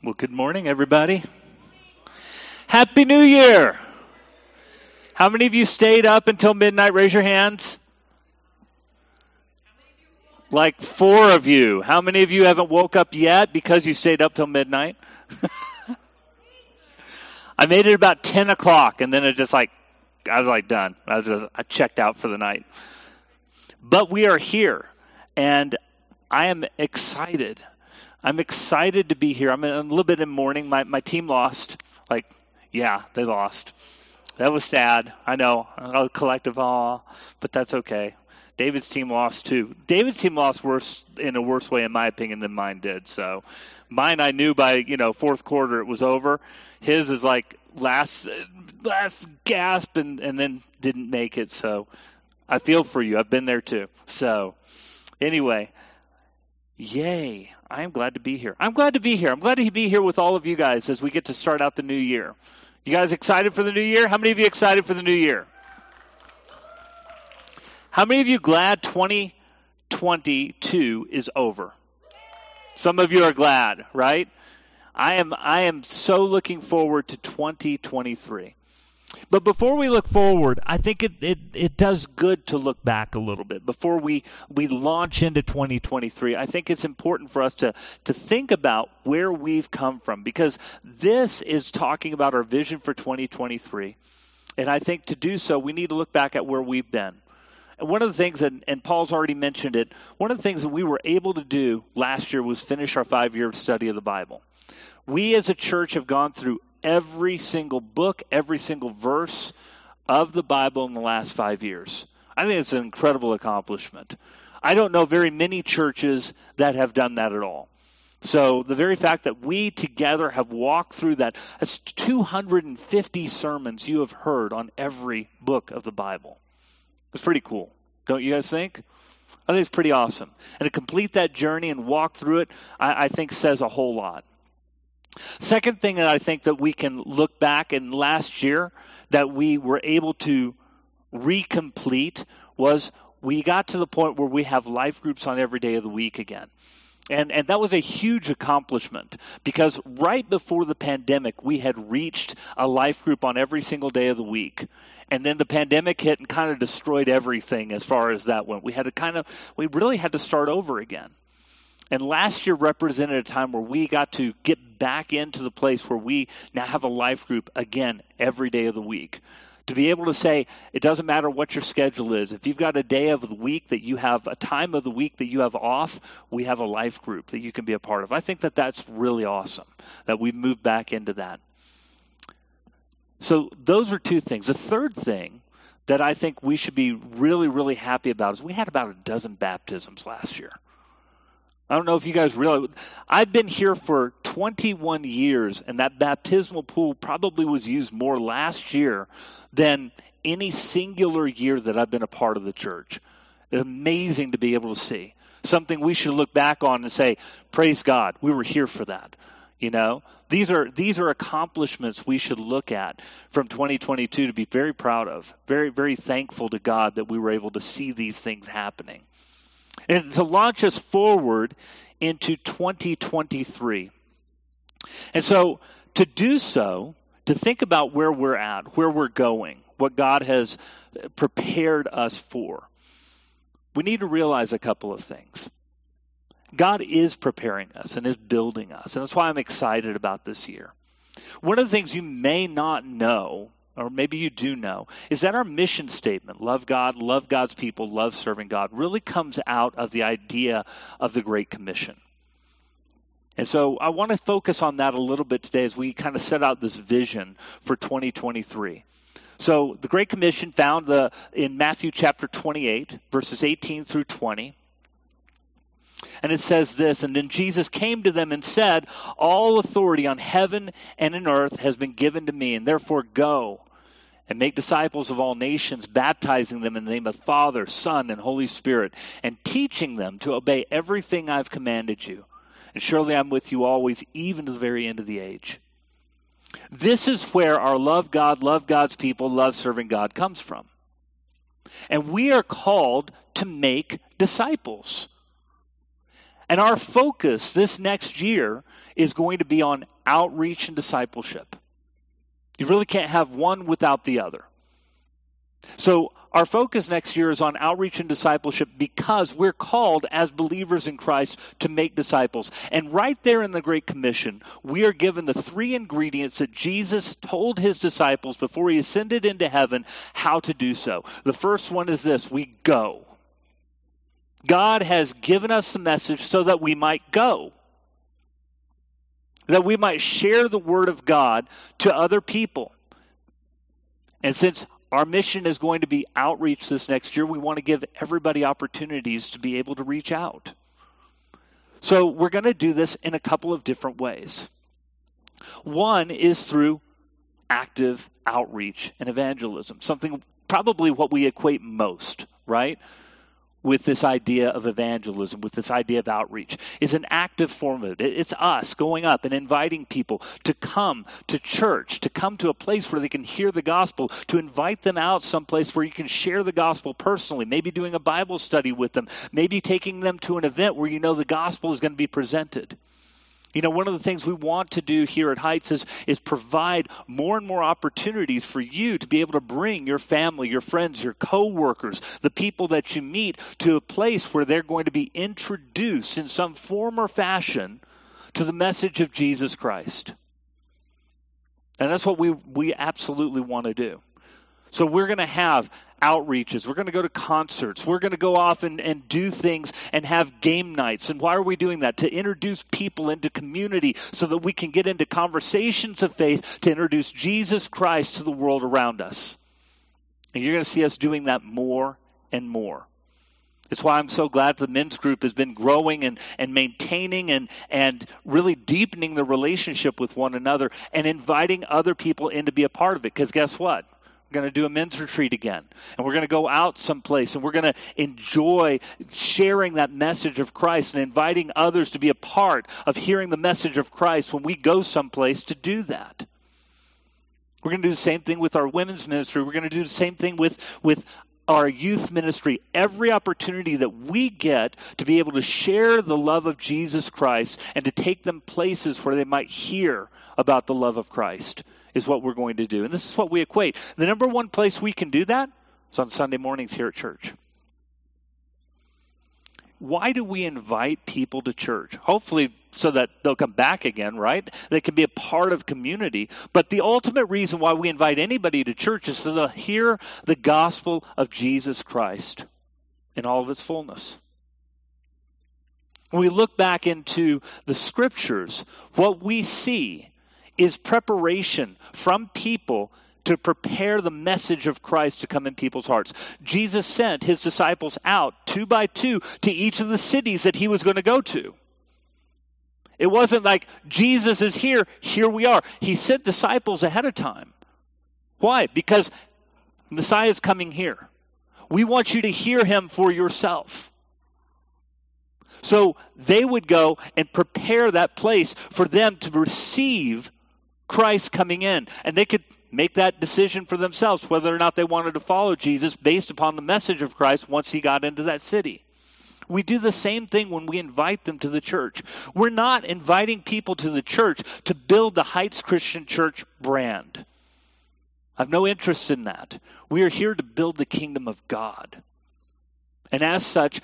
Well, good morning, everybody. Happy New Year. How many of you stayed up until midnight? Raise your hands. Like four of you. How many of you haven't woke up yet because you stayed up till midnight? I made it about 10 o'clock and then it just like, I was like done. I was just, I checked out for the night. But we are here and I am excited I'm excited to be here. I'm a little bit in mourning. My my team lost. Like, yeah, they lost. That was sad. I know. A collective awe, but that's okay. David's team lost too. David's team lost worse in a worse way, in my opinion, than mine did. So, mine I knew by you know fourth quarter it was over. His is like last last gasp and and then didn't make it. So, I feel for you. I've been there too. So, anyway, Yay. I am glad to be here. I'm glad to be here. I'm glad to be here with all of you guys as we get to start out the new year. You guys excited for the new year? How many of you excited for the new year? How many of you glad 2022 is over? Some of you are glad, right? I am I am so looking forward to 2023. But before we look forward, I think it, it, it does good to look back a little bit. Before we, we launch into 2023, I think it's important for us to, to think about where we've come from because this is talking about our vision for 2023. And I think to do so, we need to look back at where we've been. And one of the things, and, and Paul's already mentioned it, one of the things that we were able to do last year was finish our five year study of the Bible. We as a church have gone through every single book, every single verse of the Bible in the last five years. I think it's an incredible accomplishment. I don't know very many churches that have done that at all. So the very fact that we together have walked through that, that's 250 sermons you have heard on every book of the Bible. It's pretty cool. Don't you guys think? I think it's pretty awesome. And to complete that journey and walk through it, I, I think says a whole lot. Second thing that I think that we can look back in last year that we were able to recomplete was we got to the point where we have life groups on every day of the week again. And, and that was a huge accomplishment because right before the pandemic, we had reached a life group on every single day of the week. And then the pandemic hit and kind of destroyed everything as far as that went. We had to kind of, we really had to start over again. And last year represented a time where we got to get back into the place where we now have a life group again every day of the week. To be able to say, it doesn't matter what your schedule is. If you've got a day of the week that you have, a time of the week that you have off, we have a life group that you can be a part of. I think that that's really awesome that we've moved back into that. So those are two things. The third thing that I think we should be really, really happy about is we had about a dozen baptisms last year. I don't know if you guys realize. I've been here for 21 years, and that baptismal pool probably was used more last year than any singular year that I've been a part of the church. Amazing to be able to see. Something we should look back on and say, praise God, we were here for that. You know, these are these are accomplishments we should look at from 2022 to be very proud of. Very very thankful to God that we were able to see these things happening and to launch us forward into 2023. And so, to do so, to think about where we're at, where we're going, what God has prepared us for, we need to realize a couple of things. God is preparing us and is building us. And that's why I'm excited about this year. One of the things you may not know or maybe you do know, is that our mission statement, love God, love God's people, love serving God, really comes out of the idea of the Great Commission. And so I want to focus on that a little bit today as we kind of set out this vision for 2023. So the Great Commission found the, in Matthew chapter 28, verses 18 through 20. And it says this And then Jesus came to them and said, All authority on heaven and in earth has been given to me, and therefore go and make disciples of all nations, baptizing them in the name of Father, Son, and Holy Spirit, and teaching them to obey everything I've commanded you. And surely I'm with you always, even to the very end of the age. This is where our love God, love God's people, love serving God comes from. And we are called to make disciples. And our focus this next year is going to be on outreach and discipleship. You really can't have one without the other. So, our focus next year is on outreach and discipleship because we're called as believers in Christ to make disciples. And right there in the Great Commission, we are given the three ingredients that Jesus told his disciples before he ascended into heaven how to do so. The first one is this we go. God has given us the message so that we might go that we might share the word of God to other people. And since our mission is going to be outreach this next year, we want to give everybody opportunities to be able to reach out. So we're going to do this in a couple of different ways. One is through active outreach and evangelism, something probably what we equate most, right? With this idea of evangelism, with this idea of outreach, is an active form of it. It's us going up and inviting people to come to church, to come to a place where they can hear the gospel, to invite them out someplace where you can share the gospel personally, maybe doing a Bible study with them, maybe taking them to an event where you know the gospel is going to be presented. You know, one of the things we want to do here at Heights is, is provide more and more opportunities for you to be able to bring your family, your friends, your coworkers, the people that you meet to a place where they're going to be introduced in some form or fashion to the message of Jesus Christ. And that's what we, we absolutely want to do. So we're going to have outreaches. We're going to go to concerts. We're going to go off and, and do things and have game nights. And why are we doing that? To introduce people into community so that we can get into conversations of faith to introduce Jesus Christ to the world around us. And you're going to see us doing that more and more. It's why I'm so glad the men's group has been growing and, and maintaining and, and really deepening the relationship with one another and inviting other people in to be a part of it. Because guess what? We're going to do a men's retreat again. And we're going to go out someplace and we're going to enjoy sharing that message of Christ and inviting others to be a part of hearing the message of Christ when we go someplace to do that. We're going to do the same thing with our women's ministry. We're going to do the same thing with, with our youth ministry. Every opportunity that we get to be able to share the love of Jesus Christ and to take them places where they might hear about the love of Christ is what we're going to do. And this is what we equate. The number one place we can do that is on Sunday mornings here at church. Why do we invite people to church? Hopefully, so that they'll come back again, right? They can be a part of community. But the ultimate reason why we invite anybody to church is so they'll hear the gospel of Jesus Christ in all of its fullness. When we look back into the scriptures, what we see is preparation from people to prepare the message of Christ to come in people's hearts. Jesus sent his disciples out two by two to each of the cities that he was going to go to. It wasn't like Jesus is here, here we are. He sent disciples ahead of time. Why? Because Messiah is coming here. We want you to hear him for yourself. So they would go and prepare that place for them to receive Christ coming in. And they could make that decision for themselves whether or not they wanted to follow Jesus based upon the message of Christ once he got into that city. We do the same thing when we invite them to the church. We're not inviting people to the church to build the Heights Christian Church brand. I have no interest in that. We are here to build the kingdom of God. And as such,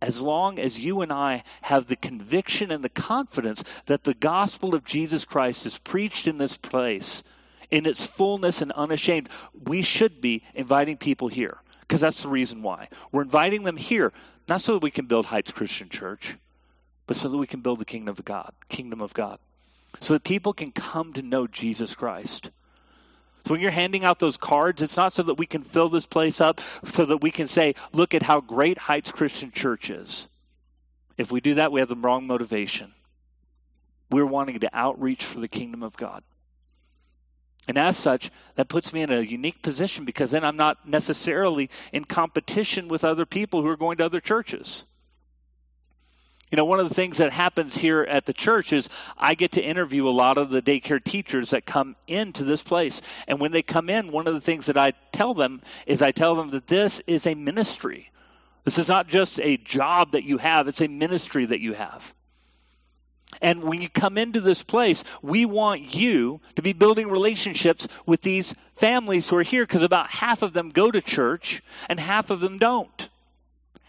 as long as you and I have the conviction and the confidence that the gospel of Jesus Christ is preached in this place in its fullness and unashamed, we should be inviting people here because that's the reason why. We're inviting them here not so that we can build Heights Christian Church, but so that we can build the kingdom of God, kingdom of God. So that people can come to know Jesus Christ. So when you're handing out those cards, it's not so that we can fill this place up, so that we can say, look at how great Heights Christian Church is. If we do that, we have the wrong motivation. We're wanting to outreach for the kingdom of God. And as such, that puts me in a unique position because then I'm not necessarily in competition with other people who are going to other churches. You know, one of the things that happens here at the church is I get to interview a lot of the daycare teachers that come into this place. And when they come in, one of the things that I tell them is I tell them that this is a ministry. This is not just a job that you have, it's a ministry that you have. And when you come into this place, we want you to be building relationships with these families who are here because about half of them go to church and half of them don't.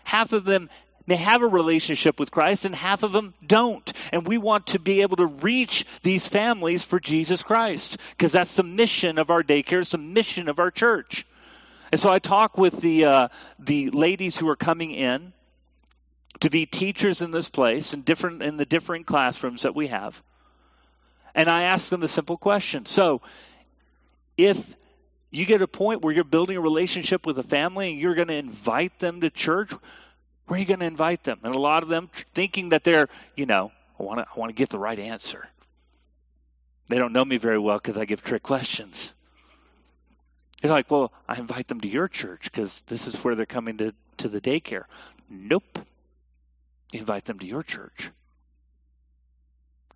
Half of them may have a relationship with Christ and half of them don't. And we want to be able to reach these families for Jesus Christ because that's the mission of our daycare, it's the mission of our church. And so I talk with the uh, the ladies who are coming in to be teachers in this place in different in the different classrooms that we have. And I ask them the simple question. So, if you get a point where you're building a relationship with a family and you're going to invite them to church, where are you going to invite them? And a lot of them thinking that they're, you know, I want to I want to get the right answer. They don't know me very well because I give trick questions. It's like, well, I invite them to your church because this is where they're coming to, to the daycare. Nope. Invite them to your church.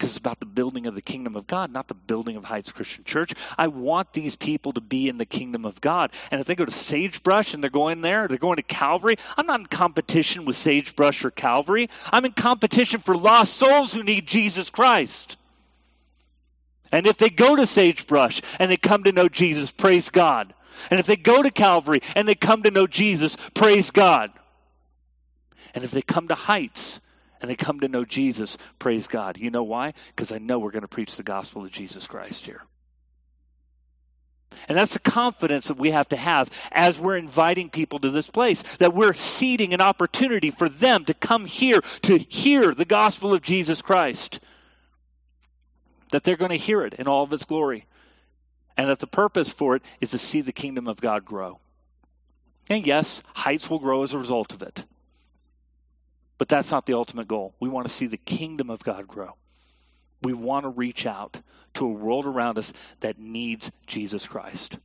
Because it's about the building of the kingdom of God, not the building of Heights Christian Church. I want these people to be in the kingdom of God. And if they go to Sagebrush and they're going there, they're going to Calvary, I'm not in competition with Sagebrush or Calvary. I'm in competition for lost souls who need Jesus Christ. And if they go to Sagebrush and they come to know Jesus, praise God. And if they go to Calvary and they come to know Jesus, praise God. And if they come to Heights and they come to know Jesus, praise God. You know why? Because I know we're going to preach the gospel of Jesus Christ here. And that's the confidence that we have to have as we're inviting people to this place, that we're seeding an opportunity for them to come here to hear the gospel of Jesus Christ. That they're going to hear it in all of its glory. And that the purpose for it is to see the kingdom of God grow. And yes, heights will grow as a result of it. But that's not the ultimate goal. We want to see the kingdom of God grow. We want to reach out to a world around us that needs Jesus Christ.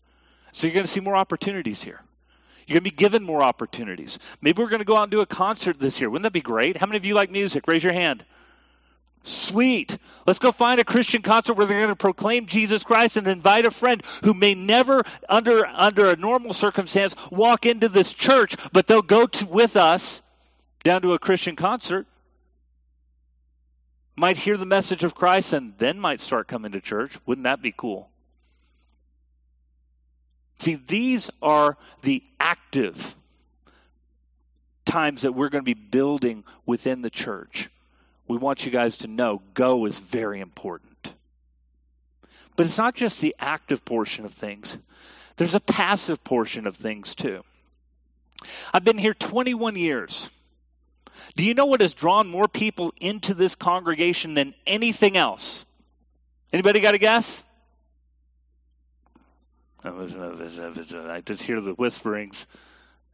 So you're going to see more opportunities here. You're going to be given more opportunities. Maybe we're going to go out and do a concert this year. Wouldn't that be great? How many of you like music? Raise your hand. Sweet. Let's go find a Christian concert where they're going to proclaim Jesus Christ and invite a friend who may never, under under a normal circumstance, walk into this church, but they'll go to, with us down to a Christian concert, might hear the message of Christ and then might start coming to church. Wouldn't that be cool? See, these are the active times that we're going to be building within the church. We want you guys to know go is very important. But it's not just the active portion of things, there's a passive portion of things too. I've been here 21 years. Do you know what has drawn more people into this congregation than anything else? Anybody got a guess? I just hear the whisperings.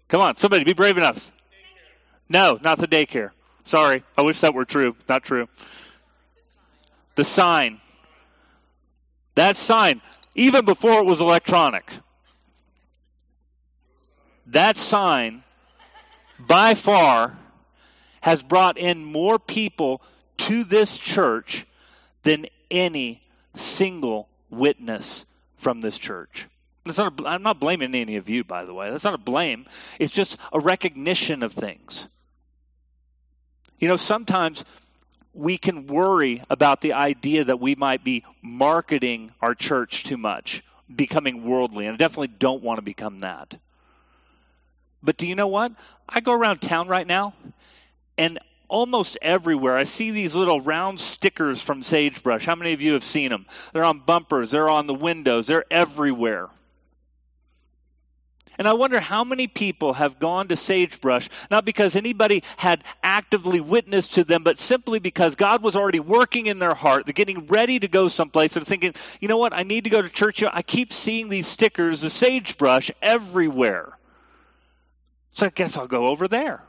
Come on, somebody be brave enough. No, not the daycare. Sorry, I wish that were true. Not true. The sign. That sign, even before it was electronic, that sign by far has brought in more people to this church than any single witness from this church. Not a, I'm not blaming any of you, by the way. That's not a blame. It's just a recognition of things. You know, sometimes we can worry about the idea that we might be marketing our church too much, becoming worldly, and I definitely don't want to become that. But do you know what? I go around town right now, and almost everywhere I see these little round stickers from Sagebrush. How many of you have seen them? They're on bumpers, they're on the windows, they're everywhere. And I wonder how many people have gone to Sagebrush, not because anybody had actively witnessed to them, but simply because God was already working in their heart. They're getting ready to go someplace. They're thinking, you know what, I need to go to church. I keep seeing these stickers of Sagebrush everywhere. So I guess I'll go over there.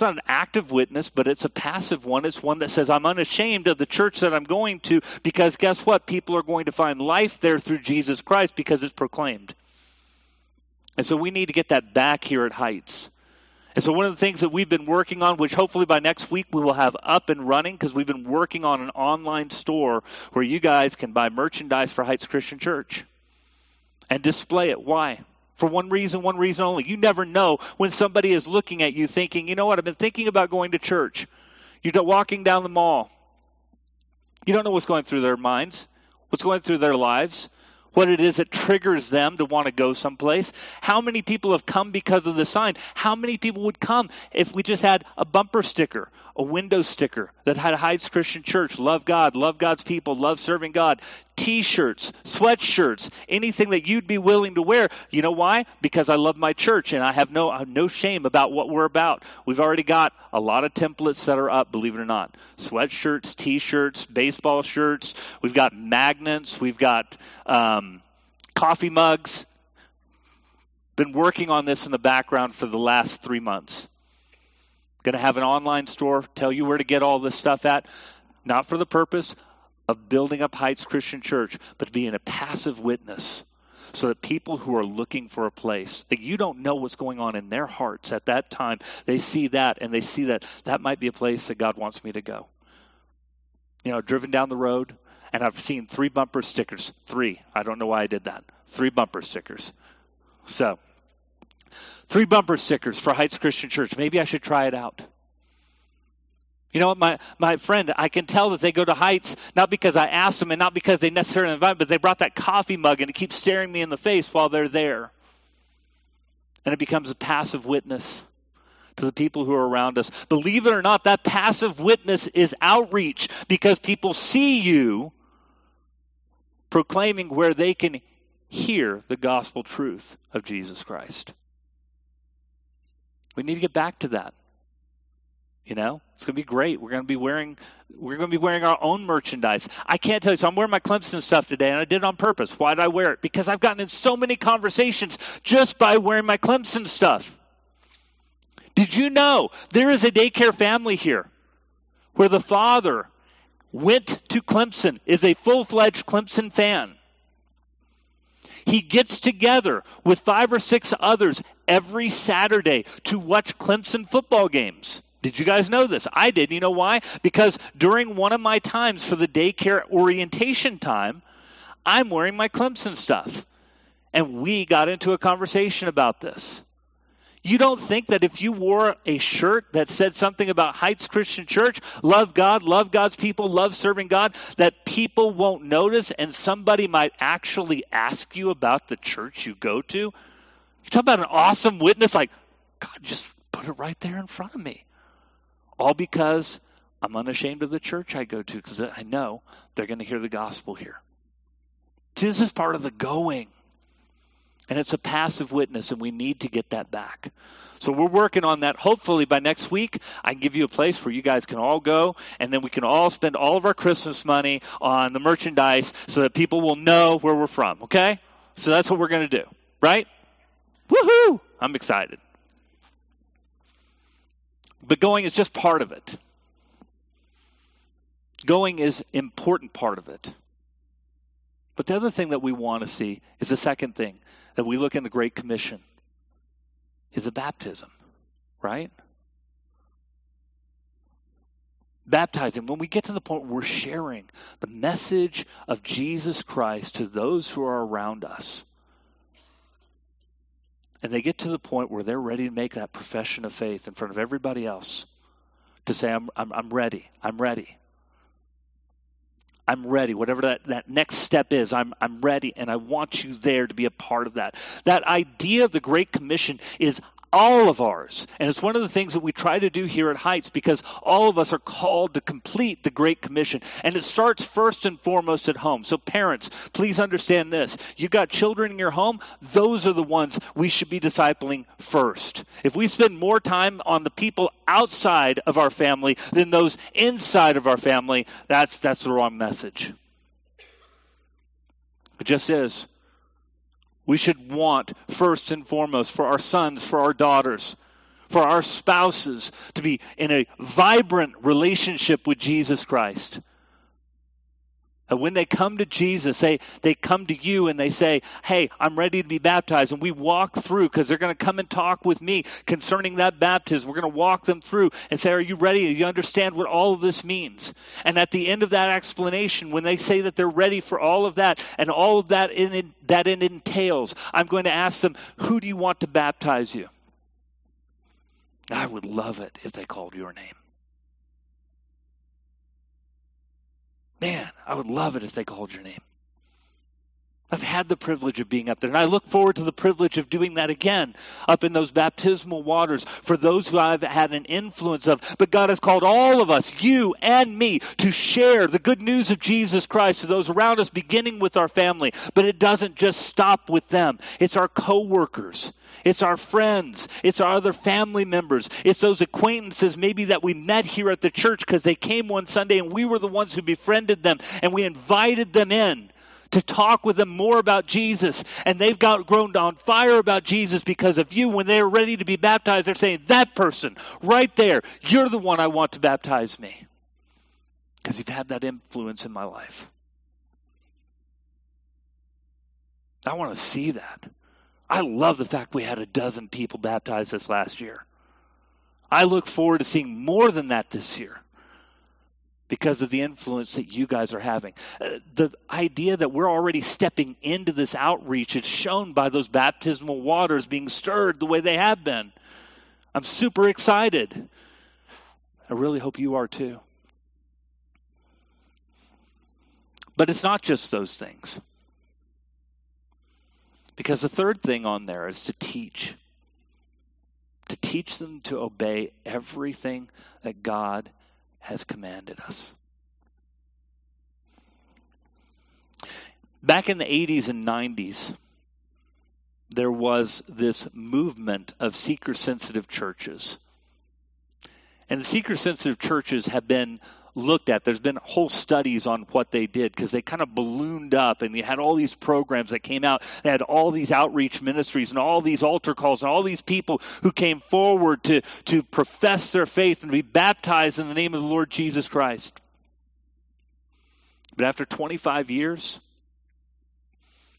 It's not an active witness, but it's a passive one. It's one that says, I'm unashamed of the church that I'm going to because guess what? People are going to find life there through Jesus Christ because it's proclaimed. And so we need to get that back here at Heights. And so, one of the things that we've been working on, which hopefully by next week we will have up and running, because we've been working on an online store where you guys can buy merchandise for Heights Christian Church and display it. Why? For one reason, one reason only. You never know when somebody is looking at you thinking, you know what, I've been thinking about going to church. You're walking down the mall. You don't know what's going through their minds, what's going through their lives what it is that triggers them to want to go someplace. How many people have come because of the sign? How many people would come if we just had a bumper sticker, a window sticker that had Heights Christian Church, love God, love God's people, love serving God, t-shirts, sweatshirts, anything that you'd be willing to wear. You know why? Because I love my church and I have no I have no shame about what we're about. We've already got a lot of templates that are up, believe it or not. Sweatshirts, t-shirts, baseball shirts. We've got magnets. We've got um, coffee mugs. Been working on this in the background for the last three months. Going to have an online store, tell you where to get all this stuff at. Not for the purpose of building up Heights Christian Church, but being a passive witness so that people who are looking for a place, you don't know what's going on in their hearts at that time, they see that and they see that that might be a place that God wants me to go. You know, driven down the road, and I've seen three bumper stickers. Three. I don't know why I did that. Three bumper stickers. So, three bumper stickers for Heights Christian Church. Maybe I should try it out. You know what, my, my friend, I can tell that they go to Heights not because I asked them and not because they necessarily invite but they brought that coffee mug and it keeps staring me in the face while they're there. And it becomes a passive witness to the people who are around us. Believe it or not, that passive witness is outreach because people see you proclaiming where they can hear the gospel truth of Jesus Christ. We need to get back to that. You know, it's going to be great. We're going to be wearing we're going to be wearing our own merchandise. I can't tell you. So I'm wearing my Clemson stuff today, and I did it on purpose. Why did I wear it? Because I've gotten in so many conversations just by wearing my Clemson stuff. Did you know there is a daycare family here where the father went to Clemson, is a full fledged Clemson fan. He gets together with five or six others every Saturday to watch Clemson football games. Did you guys know this? I did. You know why? Because during one of my times for the daycare orientation time, I'm wearing my Clemson stuff. And we got into a conversation about this. You don't think that if you wore a shirt that said something about Heights Christian Church, love God, love God's people, love serving God, that people won't notice and somebody might actually ask you about the church you go to? You talk about an awesome witness like, God just put it right there in front of me. All because I'm unashamed of the church I go to because I know they're going to hear the gospel here. This is part of the going. And it's a passive witness, and we need to get that back. So we're working on that. Hopefully by next week, I can give you a place where you guys can all go, and then we can all spend all of our Christmas money on the merchandise so that people will know where we're from, okay? So that's what we're going to do, right? Woohoo! I'm excited. But going is just part of it. Going is important part of it. But the other thing that we want to see is the second thing that we look in the Great Commission is a baptism, right? Baptizing, when we get to the point where we're sharing the message of Jesus Christ to those who are around us, and they get to the point where they're ready to make that profession of faith in front of everybody else to say, I'm, I'm, I'm ready, I'm ready. I'm ready. Whatever that, that next step is, I'm, I'm ready, and I want you there to be a part of that. That idea of the Great Commission is all of ours. And it's one of the things that we try to do here at Heights because all of us are called to complete the Great Commission. And it starts first and foremost at home. So, parents, please understand this. You've got children in your home, those are the ones we should be discipling first. If we spend more time on the people outside of our family than those inside of our family, that's, that's the wrong message. It just is. We should want, first and foremost, for our sons, for our daughters, for our spouses to be in a vibrant relationship with Jesus Christ. When they come to Jesus, they, they come to you and they say, Hey, I'm ready to be baptized. And we walk through because they're going to come and talk with me concerning that baptism. We're going to walk them through and say, Are you ready? Do you understand what all of this means? And at the end of that explanation, when they say that they're ready for all of that and all of that in, that it entails, I'm going to ask them, Who do you want to baptize you? I would love it if they called your name. Man, I would love it if they called your name. I've had the privilege of being up there, and I look forward to the privilege of doing that again up in those baptismal waters for those who I've had an influence of. But God has called all of us, you and me, to share the good news of Jesus Christ to those around us, beginning with our family. But it doesn't just stop with them, it's our coworkers. It's our friends. It's our other family members. It's those acquaintances maybe that we met here at the church because they came one Sunday and we were the ones who befriended them and we invited them in to talk with them more about Jesus. And they've got grown on fire about Jesus because of you. When they're ready to be baptized, they're saying, That person right there, you're the one I want to baptize me. Because you've had that influence in my life. I want to see that. I love the fact we had a dozen people baptized this last year. I look forward to seeing more than that this year because of the influence that you guys are having. Uh, the idea that we're already stepping into this outreach is shown by those baptismal waters being stirred the way they have been. I'm super excited. I really hope you are too. But it's not just those things. Because the third thing on there is to teach. To teach them to obey everything that God has commanded us. Back in the 80s and 90s, there was this movement of seeker sensitive churches. And the seeker sensitive churches have been looked at. There's been whole studies on what they did because they kind of ballooned up and they had all these programs that came out. They had all these outreach ministries and all these altar calls and all these people who came forward to, to profess their faith and be baptized in the name of the Lord Jesus Christ. But after 25 years,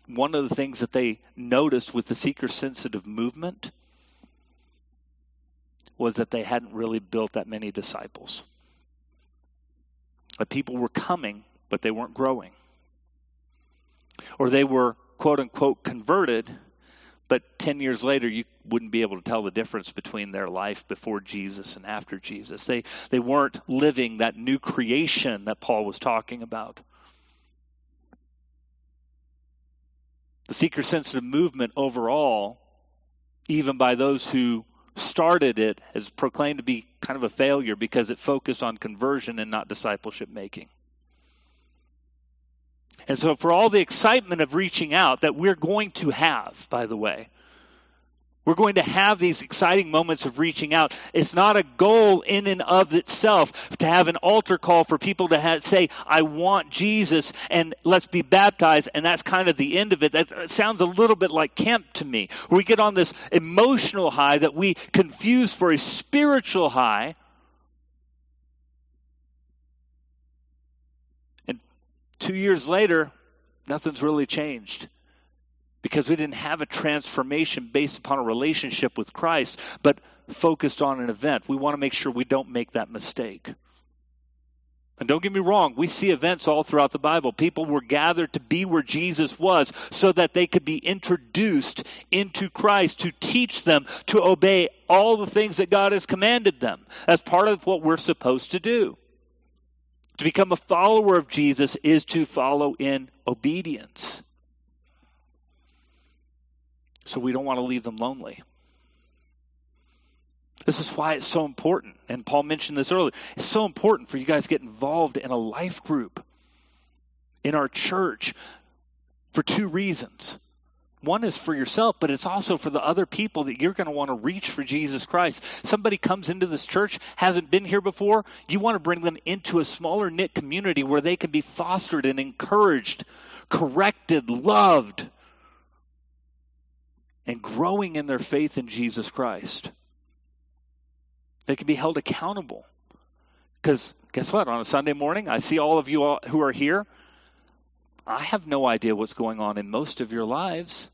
one of the things that they noticed with the seeker sensitive movement was that they hadn't really built that many disciples. That people were coming, but they weren't growing. Or they were, quote unquote, converted, but 10 years later, you wouldn't be able to tell the difference between their life before Jesus and after Jesus. They, they weren't living that new creation that Paul was talking about. The seeker sensitive movement overall, even by those who started it has proclaimed to be kind of a failure because it focused on conversion and not discipleship making. And so, for all the excitement of reaching out that we're going to have, by the way, we're going to have these exciting moments of reaching out. It's not a goal in and of itself to have an altar call for people to have, say, I want Jesus and let's be baptized. And that's kind of the end of it. That sounds a little bit like camp to me. We get on this emotional high that we confuse for a spiritual high. And two years later, nothing's really changed because we didn't have a transformation based upon a relationship with Christ, but focused on an event. We want to make sure we don't make that mistake. And don't get me wrong, we see events all throughout the Bible. People were gathered to be where Jesus was so that they could be introduced into Christ to teach them to obey all the things that God has commanded them. as part of what we're supposed to do. To become a follower of Jesus is to follow in obedience. So we don't want to leave them lonely. This is why it's so important. And Paul mentioned this earlier. It's so important for you guys to get involved in a life group in our church for two reasons. One is for yourself, but it's also for the other people that you're going to want to reach for Jesus Christ. Somebody comes into this church, hasn't been here before, you want to bring them into a smaller knit community where they can be fostered and encouraged, corrected, loved and growing in their faith in Jesus Christ. They can be held accountable. Because guess what? On a Sunday morning, I see all of you all who are here. I have no idea what's going on in most of your lives.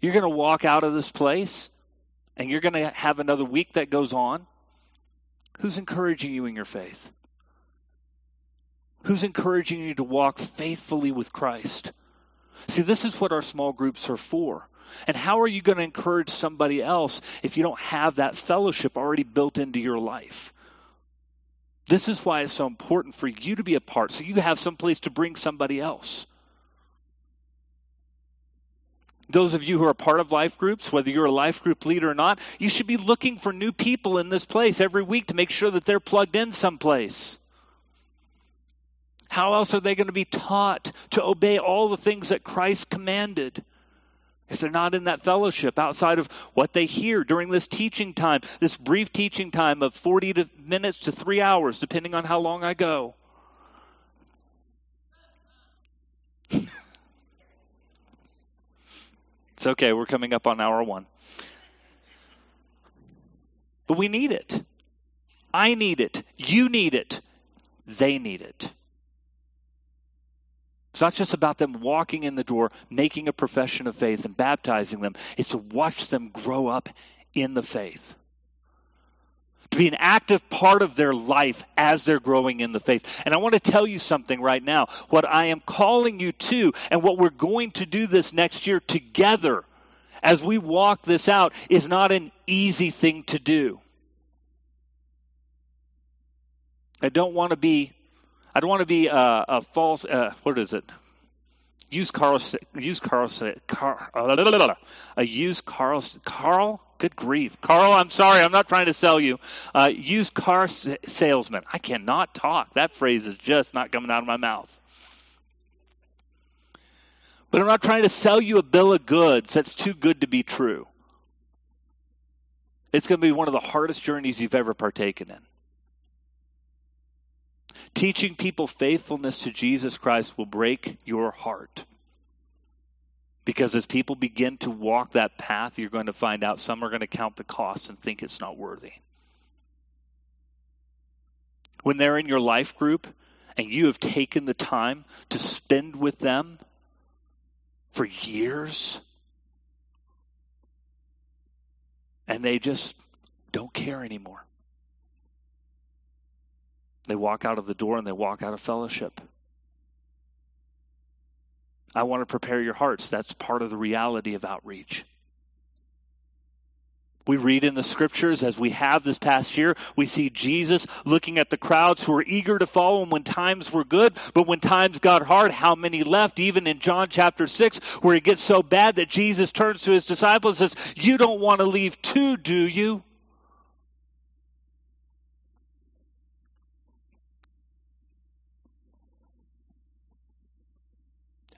You're going to walk out of this place and you're going to have another week that goes on. Who's encouraging you in your faith? Who's encouraging you to walk faithfully with Christ? See, this is what our small groups are for. And how are you going to encourage somebody else if you don't have that fellowship already built into your life? This is why it's so important for you to be a part, so you have some place to bring somebody else. Those of you who are part of life groups, whether you're a life group leader or not, you should be looking for new people in this place every week to make sure that they're plugged in someplace. How else are they going to be taught to obey all the things that Christ commanded? If they're not in that fellowship outside of what they hear during this teaching time, this brief teaching time of 40 to minutes to three hours, depending on how long I go. it's okay, we're coming up on hour one. But we need it. I need it. You need it. They need it. It's not just about them walking in the door, making a profession of faith, and baptizing them. It's to watch them grow up in the faith. To be an active part of their life as they're growing in the faith. And I want to tell you something right now. What I am calling you to, and what we're going to do this next year together as we walk this out, is not an easy thing to do. I don't want to be I don't want to be a, a false. Uh, what is it? Use Carl. Use Carl. Car, uh, a used Carl. Carl. Good grief, Carl. I'm sorry. I'm not trying to sell you. Uh, used car salesman. I cannot talk. That phrase is just not coming out of my mouth. But I'm not trying to sell you a bill of goods that's too good to be true. It's going to be one of the hardest journeys you've ever partaken in. Teaching people faithfulness to Jesus Christ will break your heart. Because as people begin to walk that path, you're going to find out some are going to count the cost and think it's not worthy. When they're in your life group and you have taken the time to spend with them for years, and they just don't care anymore. They walk out of the door and they walk out of fellowship. I want to prepare your hearts. That's part of the reality of outreach. We read in the scriptures as we have this past year, we see Jesus looking at the crowds who were eager to follow him when times were good, but when times got hard, how many left? Even in John chapter 6, where it gets so bad that Jesus turns to his disciples and says, You don't want to leave too, do you?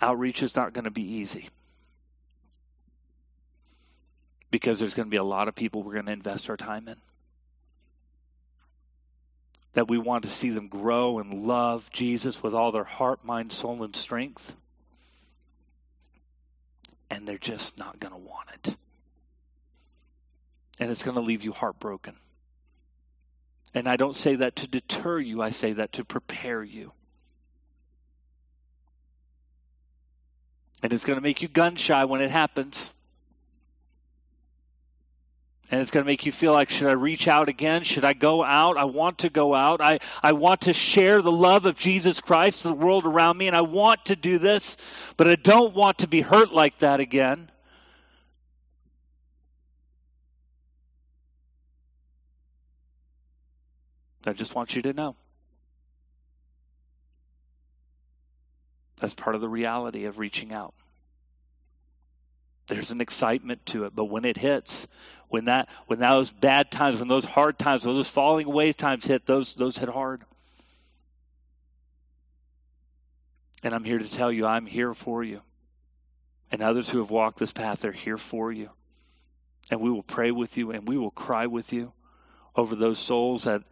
Outreach is not going to be easy because there's going to be a lot of people we're going to invest our time in. That we want to see them grow and love Jesus with all their heart, mind, soul, and strength. And they're just not going to want it. And it's going to leave you heartbroken. And I don't say that to deter you, I say that to prepare you. And it's going to make you gun shy when it happens. And it's going to make you feel like, should I reach out again? Should I go out? I want to go out. I, I want to share the love of Jesus Christ to the world around me, and I want to do this, but I don't want to be hurt like that again. I just want you to know. That's part of the reality of reaching out. There's an excitement to it, but when it hits, when that when those bad times, when those hard times, when those falling away times hit, those those hit hard. And I'm here to tell you, I'm here for you. And others who have walked this path, they're here for you. And we will pray with you and we will cry with you over those souls that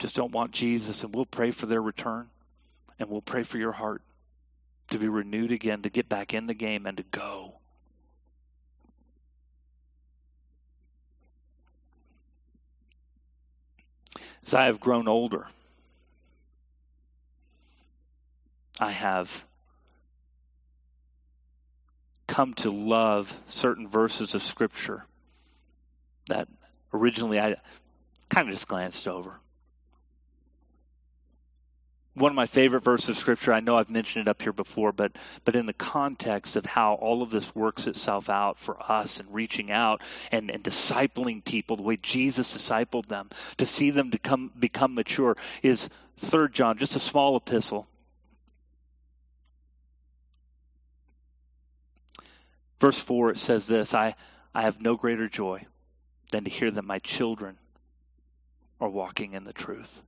just don't want Jesus, and we'll pray for their return. And we'll pray for your heart to be renewed again, to get back in the game, and to go. As I have grown older, I have come to love certain verses of Scripture that originally I kind of just glanced over one of my favorite verses of scripture. I know I've mentioned it up here before, but but in the context of how all of this works itself out for us and reaching out and, and discipling people the way Jesus discipled them to see them to come become mature is third John, just a small epistle. Verse four it says this I I have no greater joy than to hear that my children are walking in the truth.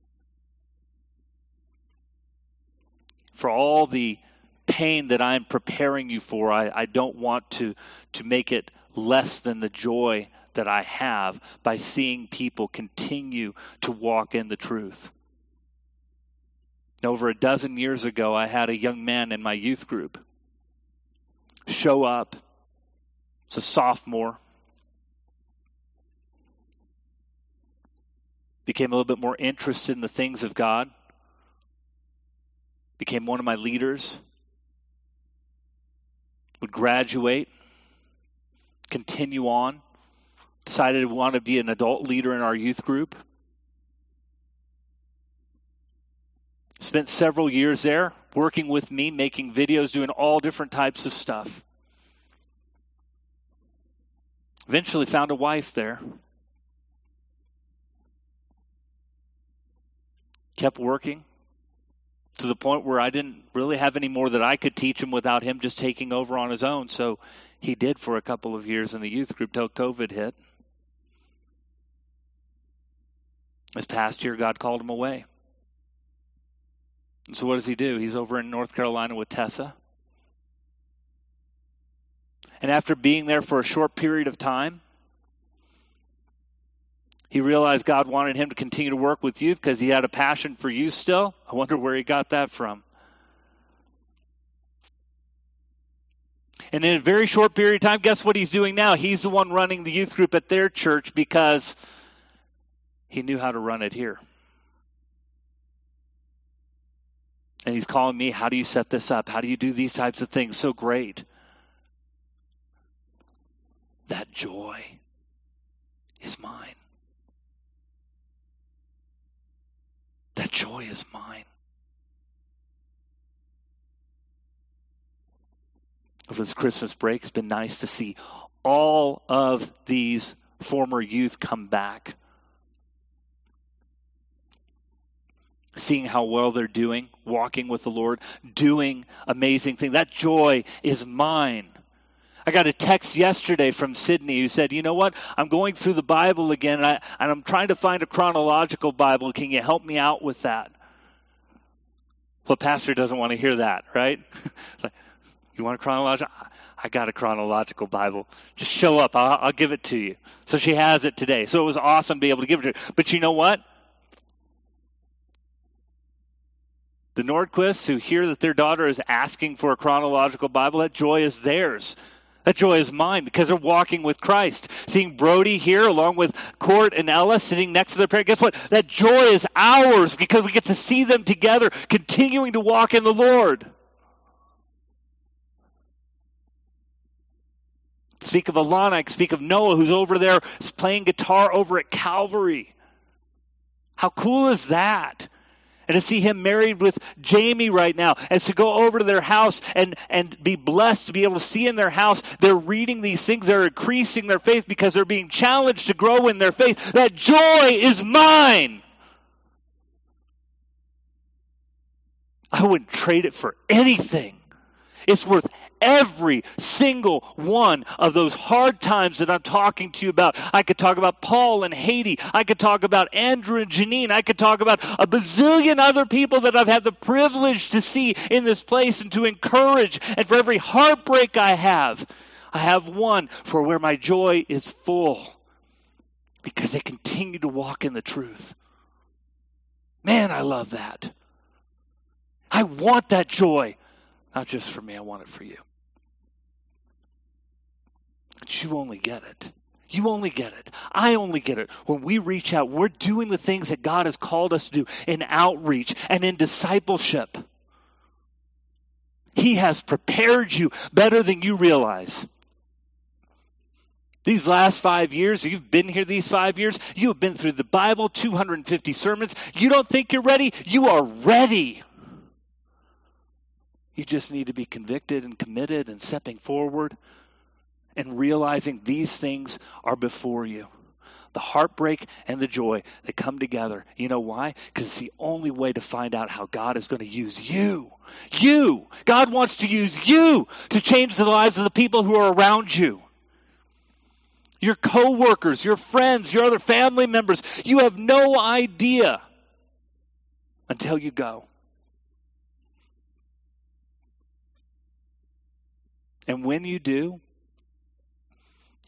For all the pain that I'm preparing you for, I, I don't want to, to make it less than the joy that I have by seeing people continue to walk in the truth. Over a dozen years ago, I had a young man in my youth group show up. It's a sophomore. became a little bit more interested in the things of God, became one of my leaders, would graduate, continue on, decided to want to be an adult leader in our youth group. Spent several years there working with me, making videos, doing all different types of stuff. Eventually found a wife there. kept working to the point where I didn't really have any more that I could teach him without him just taking over on his own. So he did for a couple of years in the youth group till COVID hit. This past year, God called him away. And so what does he do? He's over in North Carolina with Tessa. And after being there for a short period of time, he realized God wanted him to continue to work with youth because he had a passion for youth still. I wonder where he got that from. And in a very short period of time, guess what he's doing now? He's the one running the youth group at their church because he knew how to run it here. And he's calling me, How do you set this up? How do you do these types of things? So great. That joy is mine. That joy is mine. Over this Christmas break, it's been nice to see all of these former youth come back. Seeing how well they're doing, walking with the Lord, doing amazing things. That joy is mine. I got a text yesterday from Sydney who said, You know what? I'm going through the Bible again and, I, and I'm trying to find a chronological Bible. Can you help me out with that? Well, pastor doesn't want to hear that, right? It's like, you want a chronological? I got a chronological Bible. Just show up. I'll, I'll give it to you. So she has it today. So it was awesome to be able to give it to her. But you know what? The Nordquists who hear that their daughter is asking for a chronological Bible, that joy is theirs. That joy is mine because they're walking with Christ. Seeing Brody here along with Court and Ella sitting next to their parents, guess what? That joy is ours because we get to see them together continuing to walk in the Lord. Speak of Alana, I speak of Noah who's over there playing guitar over at Calvary. How cool is that? And to see him married with Jamie right now, and to go over to their house and, and be blessed to be able to see in their house, they're reading these things, they're increasing their faith because they're being challenged to grow in their faith. That joy is mine. I wouldn't trade it for anything. It's worth every single one of those hard times that I'm talking to you about. I could talk about Paul and Haiti. I could talk about Andrew and Janine. I could talk about a bazillion other people that I've had the privilege to see in this place and to encourage. And for every heartbreak I have, I have one for where my joy is full because they continue to walk in the truth. Man, I love that. I want that joy. Not just for me, I want it for you. But you only get it. You only get it. I only get it. When we reach out, we're doing the things that God has called us to do in outreach and in discipleship. He has prepared you better than you realize. These last five years, you've been here these five years, you have been through the Bible, 250 sermons. You don't think you're ready? You are ready. You just need to be convicted and committed and stepping forward and realizing these things are before you. The heartbreak and the joy that come together. You know why? Because it's the only way to find out how God is going to use you. You! God wants to use you to change the lives of the people who are around you. Your coworkers, your friends, your other family members. You have no idea until you go. And when you do,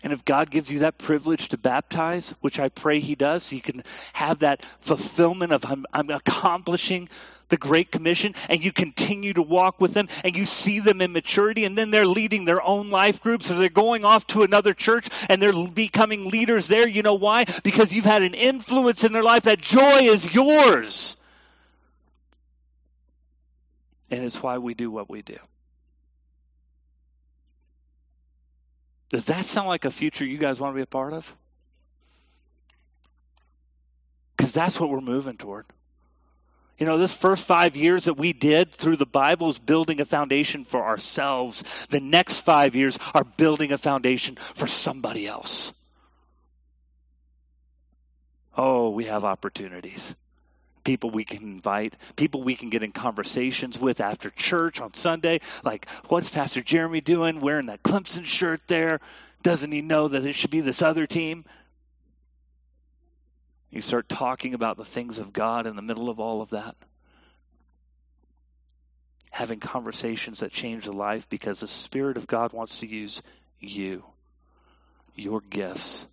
and if God gives you that privilege to baptize, which I pray He does, so you can have that fulfillment of I'm, I'm, accomplishing the Great Commission, and you continue to walk with them, and you see them in maturity, and then they're leading their own life groups, or they're going off to another church, and they're becoming leaders there. You know why? Because you've had an influence in their life. That joy is yours. And it's why we do what we do. Does that sound like a future you guys want to be a part of? Because that's what we're moving toward. You know, this first five years that we did through the Bible is building a foundation for ourselves. The next five years are building a foundation for somebody else. Oh, we have opportunities people we can invite, people we can get in conversations with after church on Sunday. Like, what's Pastor Jeremy doing wearing that Clemson shirt there? Doesn't he know that it should be this other team? You start talking about the things of God in the middle of all of that. Having conversations that change the life because the Spirit of God wants to use you, your gifts,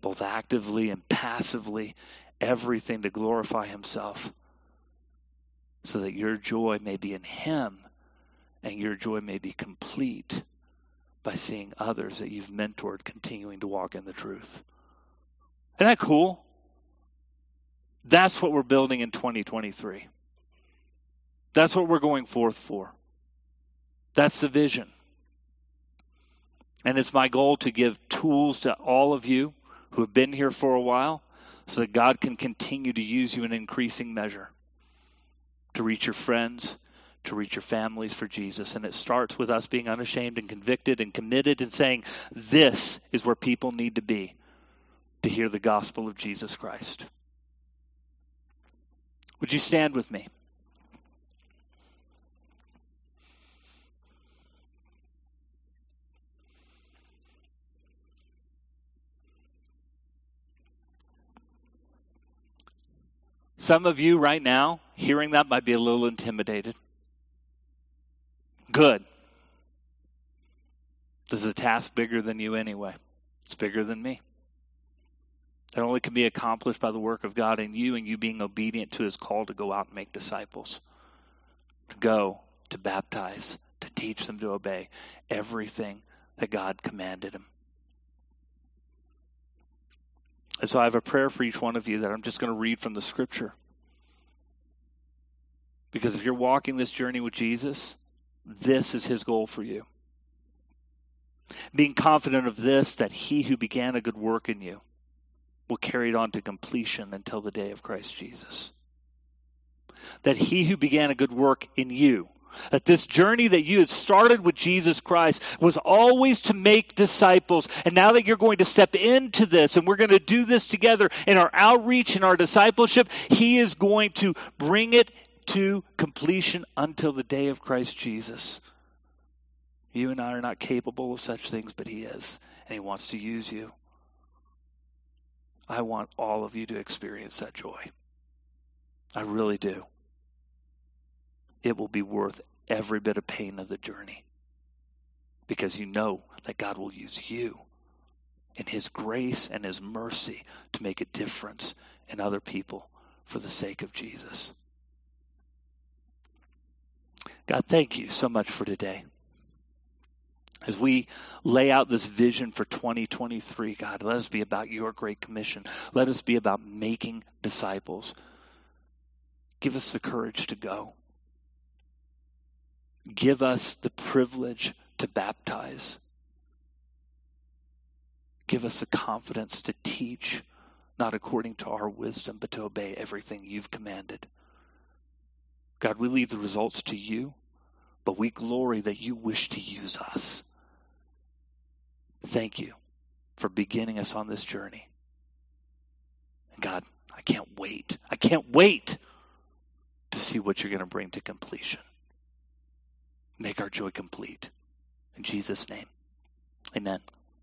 both actively and passively, everything to glorify Himself so that your joy may be in Him and your joy may be complete by seeing others that you've mentored continuing to walk in the truth. Isn't that cool? That's what we're building in 2023. That's what we're going forth for. That's the vision. And it's my goal to give tools to all of you who have been here for a while so that God can continue to use you in increasing measure to reach your friends, to reach your families for Jesus. And it starts with us being unashamed and convicted and committed and saying, This is where people need to be to hear the gospel of Jesus Christ. Would you stand with me? Some of you right now, hearing that, might be a little intimidated. Good. This is a task bigger than you anyway. It's bigger than me. It only can be accomplished by the work of God in you and you being obedient to his call to go out and make disciples. To go, to baptize, to teach them to obey everything that God commanded him. And so I have a prayer for each one of you that I'm just going to read from the scripture. Because if you're walking this journey with Jesus, this is his goal for you. Being confident of this, that he who began a good work in you will carry it on to completion until the day of Christ Jesus. That he who began a good work in you that this journey that you had started with Jesus Christ was always to make disciples. And now that you're going to step into this and we're going to do this together in our outreach and our discipleship, He is going to bring it to completion until the day of Christ Jesus. You and I are not capable of such things, but He is, and He wants to use you. I want all of you to experience that joy. I really do it will be worth every bit of pain of the journey because you know that God will use you in His grace and His mercy to make a difference in other people for the sake of Jesus. God, thank you so much for today. As we lay out this vision for 2023, God, let us be about your great commission. Let us be about making disciples. Give us the courage to go give us the privilege to baptize. Give us the confidence to teach, not according to our wisdom, but to obey everything you've commanded. God, we leave the results to you. but we glory that you wish to use us. Thank you for beginning us on this journey. And God, I can't wait. I can't wait to see what you're going to bring to completion. Make our joy complete. In Jesus' name, amen.